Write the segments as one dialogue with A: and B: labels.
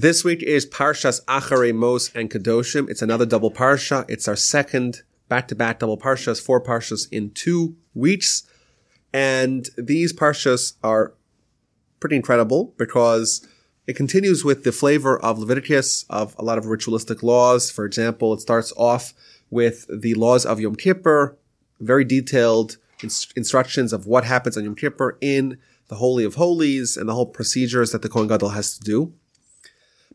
A: This week is Parshas Acharei Mos and Kedoshim. It's another double parsha. It's our second back-to-back double parshas, four parshas in two weeks. And these parshas are pretty incredible because it continues with the flavor of Leviticus, of a lot of ritualistic laws. For example, it starts off with the laws of Yom Kippur, very detailed instructions of what happens on Yom Kippur in the Holy of Holies and the whole procedures that the Kohen Gadol has to do.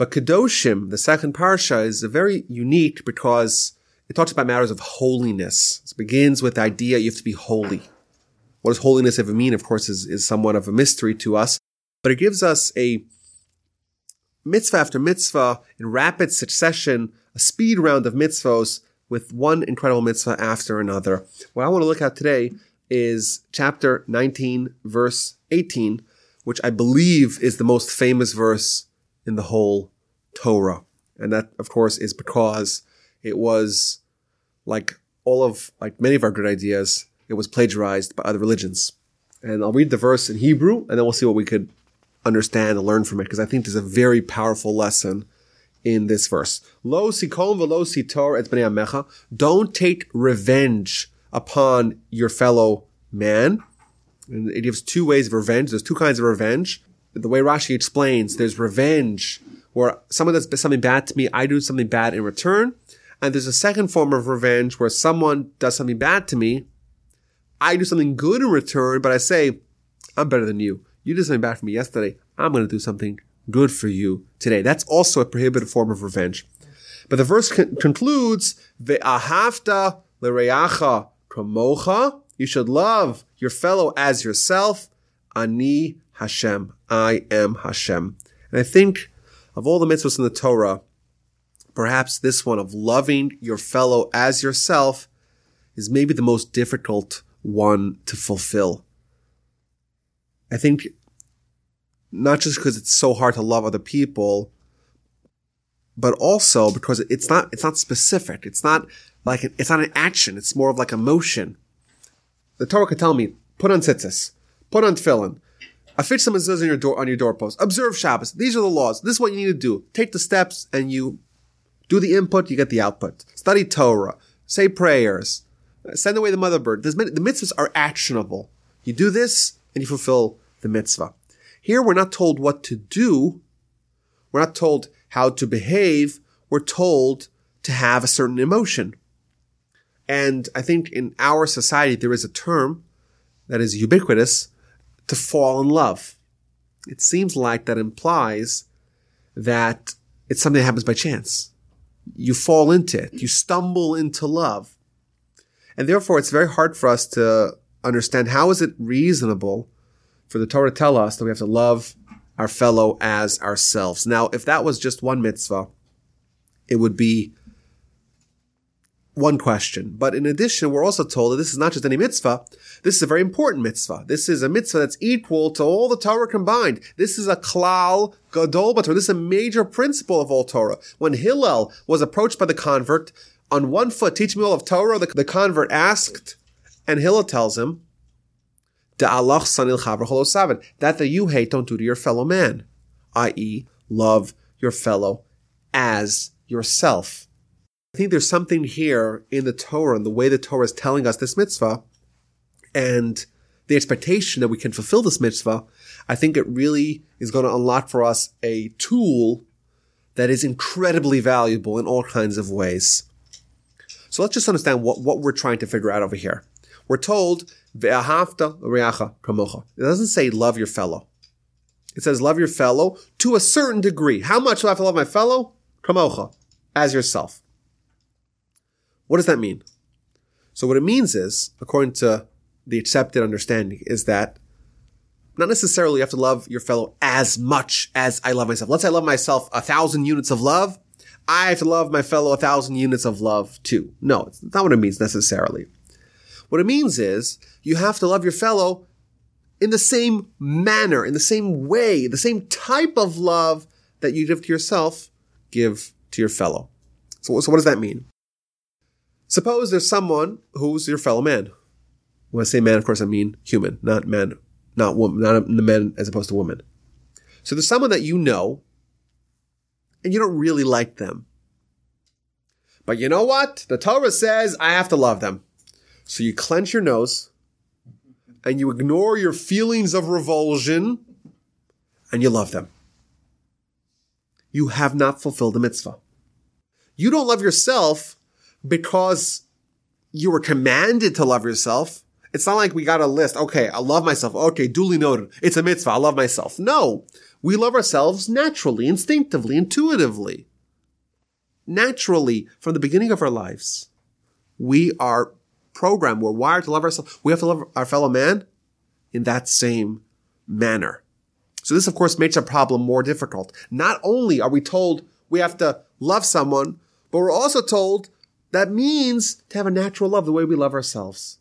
A: But Kedoshim, the second parsha, is very unique because it talks about matters of holiness. It begins with the idea you have to be holy. What does holiness ever mean? Of course, is, is somewhat of a mystery to us, but it gives us a mitzvah after mitzvah in rapid succession, a speed round of mitzvahs with one incredible mitzvah after another. What I want to look at today is chapter 19, verse 18, which I believe is the most famous verse in the whole Torah. And that, of course, is because it was like all of, like many of our good ideas, it was plagiarized by other religions. And I'll read the verse in Hebrew and then we'll see what we could understand and learn from it because I think there's a very powerful lesson in this verse. Lo sikom velo sitor et bnei amecha. Don't take revenge upon your fellow man. And it gives two ways of revenge. There's two kinds of revenge. The way Rashi explains, there's revenge where someone does something bad to me, I do something bad in return. And there's a second form of revenge where someone does something bad to me, I do something good in return, but I say, I'm better than you. You did something bad for me yesterday. I'm going to do something good for you today. That's also a prohibited form of revenge. But the verse con- concludes, Ve'ahavta l'reacha kamocha. You should love your fellow as yourself. Ani Hashem. I am Hashem. And I think of all the mitzvahs in the Torah, perhaps this one of loving your fellow as yourself is maybe the most difficult one to fulfill. I think not just because it's so hard to love other people, but also because it's not, it's not specific. It's not like, an, it's not an action. It's more of like a motion. The Torah could tell me, put on tzitzis, put on tefillin, affix some mezuzah on your door, on your doorpost, observe Shabbos. These are the laws. This is what you need to do. Take the steps and you do the input, you get the output. Study Torah, say prayers, send away the mother bird. the mitzvahs are actionable. You do this and you fulfill the mitzvah. Here we're not told what to do. We're not told how to behave. We're told to have a certain emotion. And I think in our society, there is a term that is ubiquitous to fall in love. It seems like that implies that it's something that happens by chance. You fall into it. You stumble into love. And therefore, it's very hard for us to understand how is it reasonable for the Torah to tell us that we have to love our fellow as ourselves. Now, if that was just one mitzvah, it would be one question. But in addition, we're also told that this is not just any mitzvah. This is a very important mitzvah. This is a mitzvah that's equal to all the Torah combined. This is a klal gadol Torah. This is a major principle of all Torah. When Hillel was approached by the convert on one foot, teach me all of Torah, the, the convert asked, and Hillel tells him, that that you hate don't do to your fellow man, i.e., love your fellow as yourself. I think there's something here in the Torah and the way the Torah is telling us this mitzvah and the expectation that we can fulfill this mitzvah. I think it really is going to unlock for us a tool that is incredibly valuable in all kinds of ways. So let's just understand what, what we're trying to figure out over here. We're told, Ve'ahavta riacha kamocha. It doesn't say love your fellow. It says love your fellow to a certain degree. How much do I have to love my fellow? Kamocha, as yourself. What does that mean? So what it means is, according to the accepted understanding, is that not necessarily you have to love your fellow as much as I love myself. Let's say I love myself a thousand units of love. I have to love my fellow a thousand units of love too. No, it's not what it means necessarily. What it means is you have to love your fellow in the same manner, in the same way, the same type of love that you give to yourself, give to your fellow. So, so what does that mean? Suppose there's someone who's your fellow man. When I say man, of course, I mean human, not man, not woman, not the men as opposed to woman. So there's someone that you know and you don't really like them. But you know what? The Torah says I have to love them. So you clench your nose and you ignore your feelings of revulsion and you love them. You have not fulfilled the mitzvah. You don't love yourself because you were commanded to love yourself. It's not like we got a list. Okay, I love myself. Okay, duly noted. It's a mitzvah. I love myself. No, we love ourselves naturally, instinctively, intuitively. Naturally, from the beginning of our lives, we are programmed. We're wired to love ourselves. We have to love our fellow man in that same manner. So this, of course, makes our problem more difficult. Not only are we told we have to love someone, but we're also told that means to have a natural love the way we love ourselves.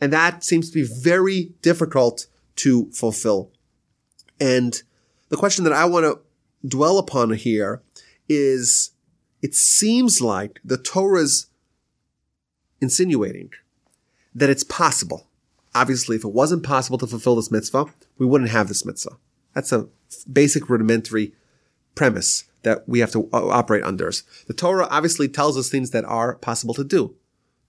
A: And that seems to be very difficult to fulfill. And the question that I want to dwell upon here is it seems like the Torah's insinuating that it's possible. Obviously, if it wasn't possible to fulfill this mitzvah, we wouldn't have this mitzvah. That's a basic rudimentary premise that we have to uh, operate under. The Torah obviously tells us things that are possible to do.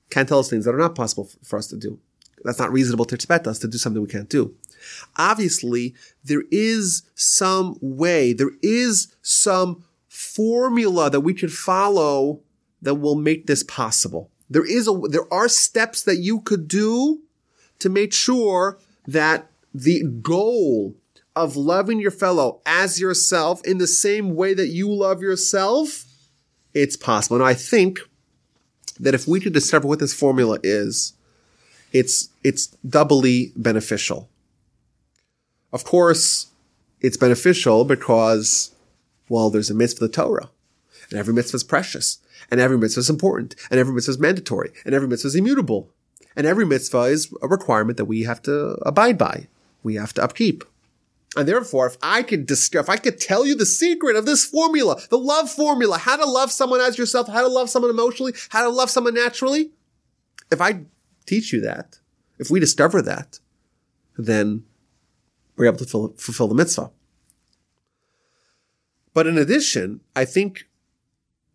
A: Can't tell us things that are not possible for us to do. That's not reasonable to expect us to do something we can't do. Obviously, there is some way, there is some formula that we could follow that will make this possible. There is a, there are steps that you could do to make sure that the goal of loving your fellow as yourself in the same way that you love yourself, it's possible. And I think that if we could discover what this formula is, it's, it's doubly beneficial. Of course, it's beneficial because, well, there's a mitzvah of the Torah. And every mitzvah is precious. And every mitzvah is important. And every mitzvah is mandatory. And every mitzvah is immutable. And every mitzvah is a requirement that we have to abide by. We have to upkeep. And therefore, if I could discover, if I could tell you the secret of this formula, the love formula, how to love someone as yourself, how to love someone emotionally, how to love someone naturally, if I teach you that, if we discover that, then we're able to fulfill, fulfill the mitzvah. But in addition, I think,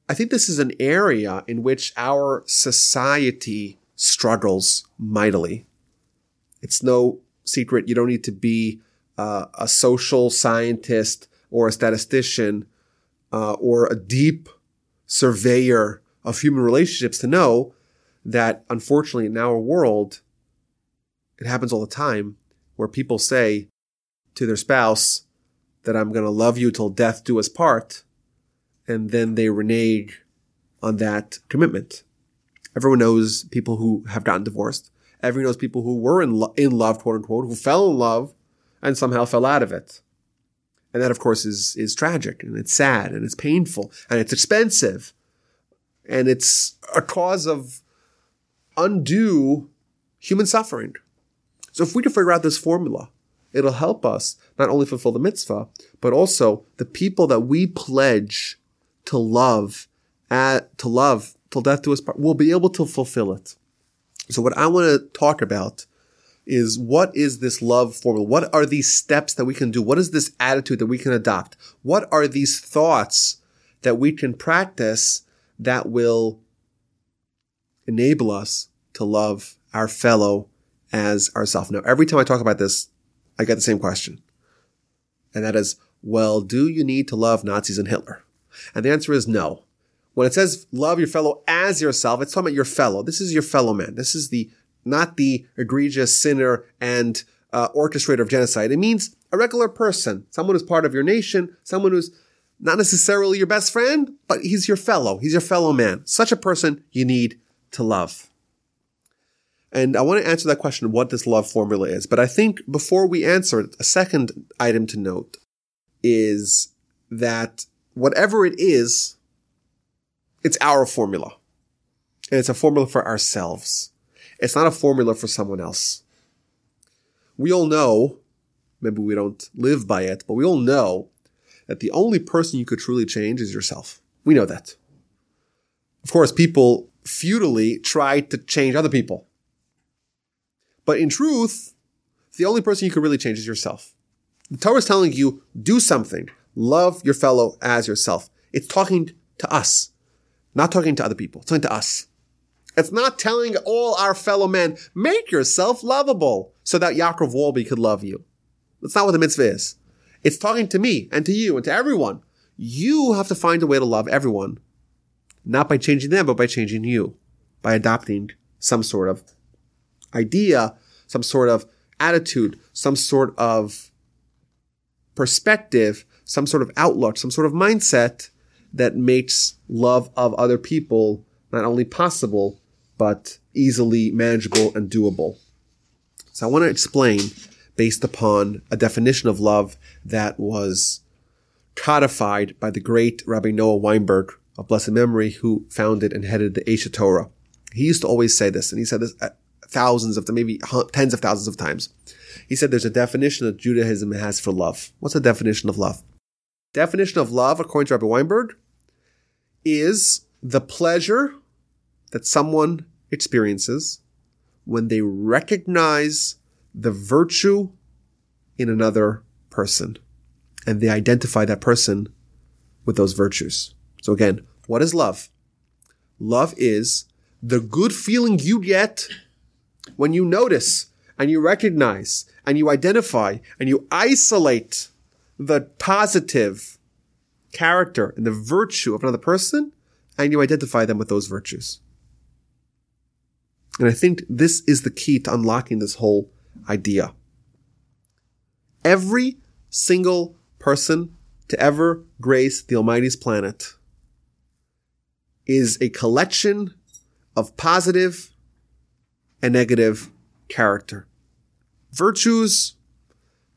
A: I think this is an area in which our society struggles mightily. It's no secret. You don't need to be uh, a social scientist or a statistician uh, or a deep surveyor of human relationships to know that unfortunately in our world, it happens all the time where people say to their spouse that I'm going to love you till death do us part. And then they renege on that commitment. Everyone knows people who have gotten divorced. Everyone knows people who were in, lo- in love, quote unquote, who fell in love and somehow fell out of it. And that, of course, is, is tragic and it's sad and it's painful and it's expensive. And it's a cause of undue human suffering. So if we can figure out this formula, it'll help us not only fulfill the mitzvah, but also the people that we pledge to love, at, to love till death do us part, will be able to fulfill it. So what I want to talk about is what is this love formula? What are these steps that we can do? What is this attitude that we can adopt? What are these thoughts that we can practice that will enable us to love our fellow as ourselves? Now, every time I talk about this, I get the same question. And that is, well, do you need to love Nazis and Hitler? And the answer is no. When it says love your fellow as yourself, it's talking about your fellow. This is your fellow man. This is the not the egregious sinner and uh, orchestrator of genocide. It means a regular person, someone who's part of your nation, someone who's not necessarily your best friend, but he's your fellow. He's your fellow man. Such a person you need to love. And I want to answer that question, what this love formula is. But I think before we answer it, a second item to note is that whatever it is, it's our formula. And it's a formula for ourselves. It's not a formula for someone else. We all know, maybe we don't live by it, but we all know that the only person you could truly change is yourself. We know that. Of course, people futilely try to change other people. But in truth, the only person you can really change is yourself. The Torah is telling you, do something. Love your fellow as yourself. It's talking to us, not talking to other people. It's talking to us. It's not telling all our fellow men, make yourself lovable so that Yaakov Wolbe could love you. That's not what the mitzvah is. It's talking to me and to you and to everyone. You have to find a way to love everyone, not by changing them, but by changing you, by adopting some sort of idea, some sort of attitude, some sort of perspective, some sort of outlook, some sort of mindset that makes love of other people not only possible, but easily manageable and doable. So I want to explain based upon a definition of love that was codified by the great Rabbi Noah Weinberg of blessed memory, who founded and headed the Aish HaTorah. He used to always say this, and he said this uh, thousands of, maybe tens of thousands of times. He said there's a definition that Judaism has for love. What's the definition of love? Definition of love, according to Rabbi Weinberg, is the pleasure that someone experiences when they recognize the virtue in another person and they identify that person with those virtues. So again, what is love? Love is the good feeling you get when you notice and you recognize and you identify and you isolate the positive character and the virtue of another person and you identify them with those virtues. And I think this is the key to unlocking this whole idea. Every single person to ever grace the Almighty's planet is a collection of positive and negative character. Virtues,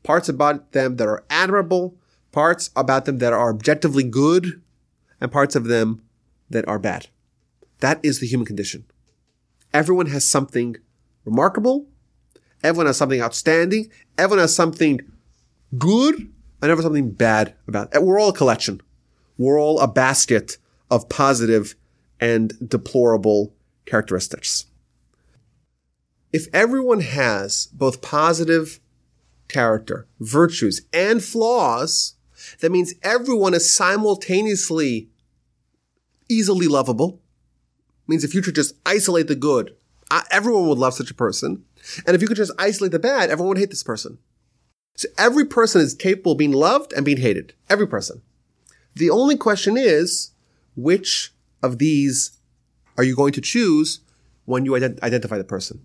A: parts about them that are admirable, parts about them that are objectively good, and parts of them that are bad. That is the human condition. Everyone has something remarkable. Everyone has something outstanding. Everyone has something good and everyone has something bad about it. We're all a collection. We're all a basket of positive and deplorable characteristics. If everyone has both positive character, virtues, and flaws, that means everyone is simultaneously easily lovable, means if you could just isolate the good, everyone would love such a person. And if you could just isolate the bad, everyone would hate this person. So every person is capable of being loved and being hated. Every person. The only question is, which of these are you going to choose when you ident- identify the person?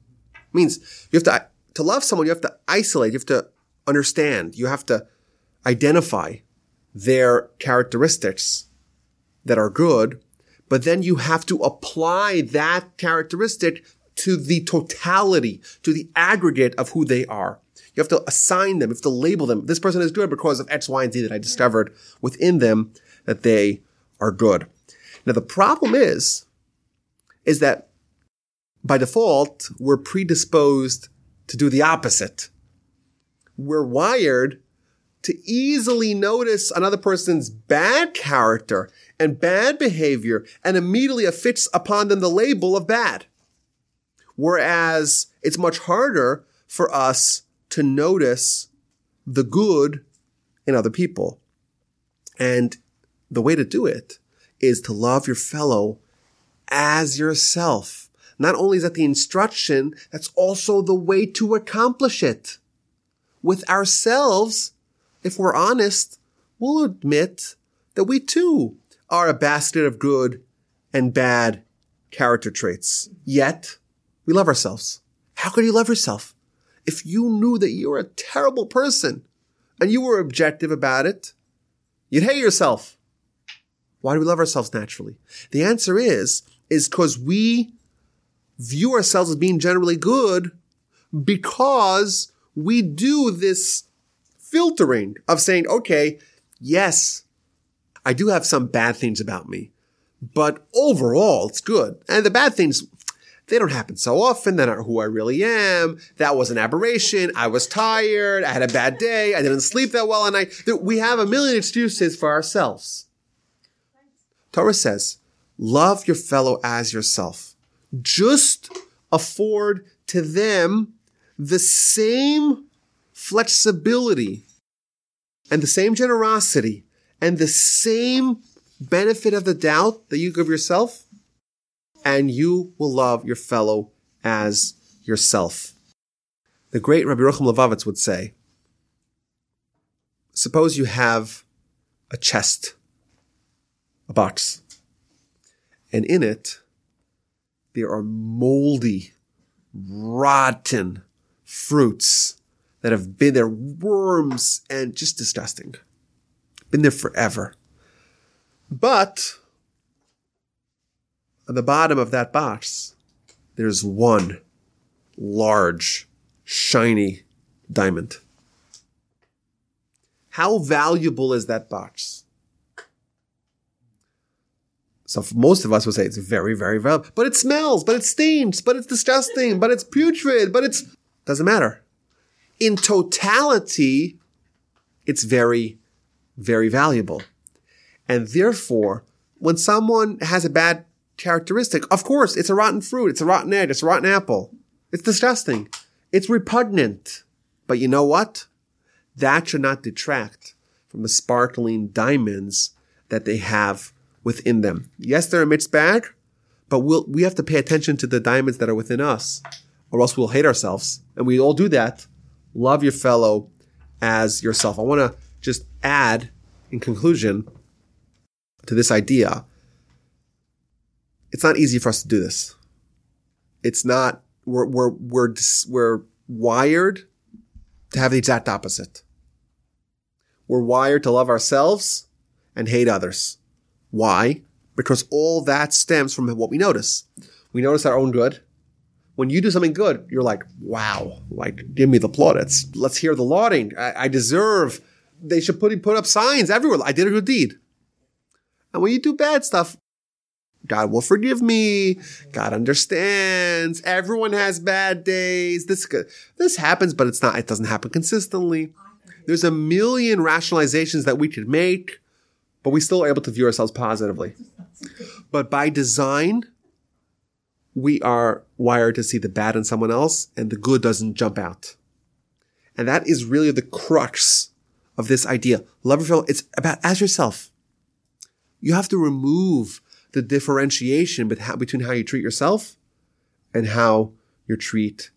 A: Means you have to, to love someone, you have to isolate, you have to understand, you have to identify their characteristics that are good but then you have to apply that characteristic to the totality, to the aggregate of who they are. You have to assign them, you have to label them. This person is good because of X, Y, and Z that I discovered within them that they are good. Now the problem is, is that by default, we're predisposed to do the opposite. We're wired to easily notice another person's bad character and bad behavior and immediately affix upon them the label of bad. Whereas it's much harder for us to notice the good in other people. And the way to do it is to love your fellow as yourself. Not only is that the instruction, that's also the way to accomplish it. With ourselves, if we're honest, we'll admit that we too are a basket of good and bad character traits. Yet, we love ourselves. How could you love yourself? If you knew that you were a terrible person and you were objective about it, you'd hate yourself. Why do we love ourselves naturally? The answer is, is because we view ourselves as being generally good because we do this filtering of saying, okay, yes, I do have some bad things about me, but overall it's good. And the bad things, they don't happen so often. They're not who I really am. That was an aberration. I was tired. I had a bad day. I didn't sleep that well. And I, we have a million excuses for ourselves. Torah says, love your fellow as yourself. Just afford to them the same flexibility and the same generosity and the same benefit of the doubt that you give yourself, and you will love your fellow as yourself. The great Rabbi Rucham Levovitz would say, suppose you have a chest, a box, and in it, there are moldy, rotten fruits that have been there, worms and just disgusting. Been there forever. But on the bottom of that box, there's one large, shiny diamond. How valuable is that box? So most of us would say it's very, very valuable. But it smells, but it stinks, but it's disgusting, but it's putrid, but it's doesn't matter. In totality, it's very, very valuable. And therefore, when someone has a bad characteristic, of course, it's a rotten fruit, it's a rotten egg, it's a rotten apple. It's disgusting. It's repugnant. But you know what? That should not detract from the sparkling diamonds that they have within them. Yes, they're a mixed bag, but we'll, we have to pay attention to the diamonds that are within us, or else we'll hate ourselves. And we all do that. Love your fellow as yourself. I want to just add, in conclusion, to this idea. It's not easy for us to do this. It's not, we're, we're, we're, we're wired to have the exact opposite. We're wired to love ourselves and hate others. Why? Because all that stems from what we notice. We notice our own good. When you do something good, you're like, wow, like, give me the plaudits. Let's hear the lauding. I, I deserve. They should put, put up signs everywhere. I did a good deed. And when you do bad stuff, God will forgive me. God understands. Everyone has bad days. This, this happens, but it's not, it doesn't happen consistently. There's a million rationalizations that we could make, but we still are able to view ourselves positively. But by design, we are wired to see the bad in someone else and the good doesn't jump out. And that is really the crux of this idea. Love your fellow. It's about as yourself. You have to remove the differentiation between how you treat yourself and how you treat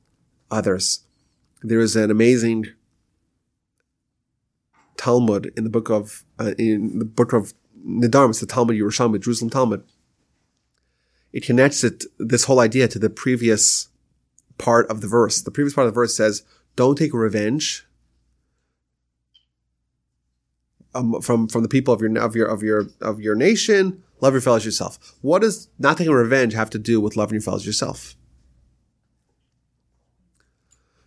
A: others. There is an amazing Talmud in the book of uh, in the book of Nedarim, it's the Talmud Yerushalmi, Jerusalem Talmud. It connects it this whole idea to the previous part of the verse. The previous part of the verse says, "Don't take revenge um, from from the people of your of your of your of your nation. Love your fellows yourself. What does not taking revenge have to do with loving your fellows yourself?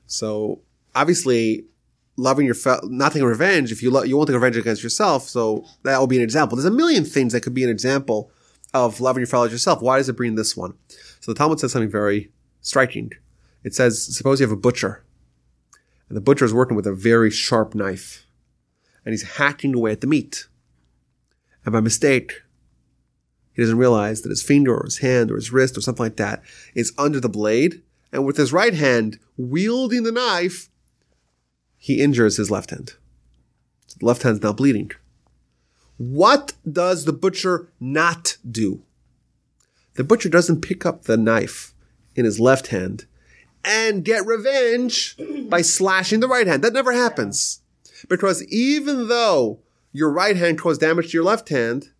A: So obviously, loving your fel- not taking revenge. If you lo- you won't take revenge against yourself, so that will be an example. There's a million things that could be an example of loving your fellows yourself. Why does it bring this one? So the Talmud says something very striking. It says, suppose you have a butcher, and the butcher is working with a very sharp knife and he's hacking away at the meat. And by mistake, he doesn't realize that his finger or his hand or his wrist or something like that is under the blade. And with his right hand wielding the knife, he injures his left hand. So the left hand's now bleeding. What does the butcher not do? The butcher doesn't pick up the knife in his left hand and get revenge by slashing the right hand. That never happens. Because even though your right hand caused damage to your left hand,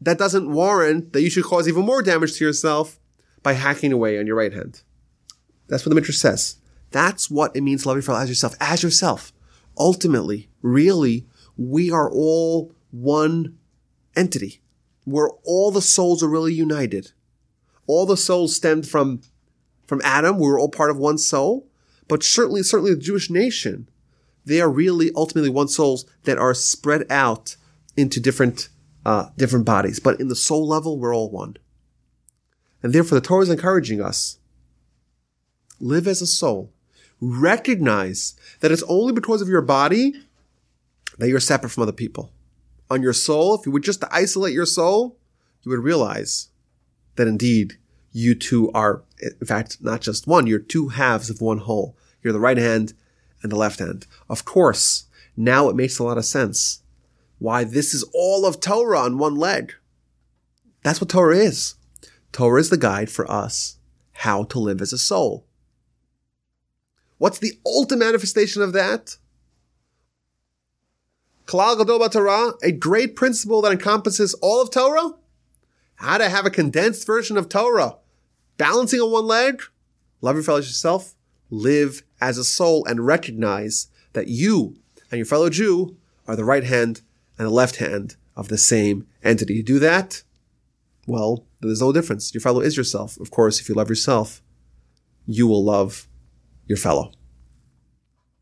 A: that doesn't warrant that you should cause even more damage to yourself by hacking away on your right hand. That's what the Midrash says. That's what it means to love your fellow as yourself, as yourself. Ultimately, really, we are all one entity where all the souls are really united. All the souls stemmed from, from Adam. We were all part of one soul. But certainly, certainly the Jewish nation they are really ultimately one souls that are spread out into different uh, different bodies. But in the soul level, we're all one. And therefore, the Torah is encouraging us live as a soul. Recognize that it's only because of your body that you're separate from other people. On your soul, if you would just isolate your soul, you would realize that indeed you two are, in fact, not just one, you're two halves of one whole. You're the right hand and the left hand. Of course, now it makes a lot of sense why this is all of Torah on one leg. That's what Torah is. Torah is the guide for us how to live as a soul. What's the ultimate manifestation of that? Kalal Gadol Torah, a great principle that encompasses all of Torah. How to have a condensed version of Torah, balancing on one leg. Love your fellow yourself. Live as a soul and recognize that you and your fellow Jew are the right hand and the left hand of the same entity. You do that, well, there's no difference. Your fellow is yourself. Of course, if you love yourself, you will love your fellow.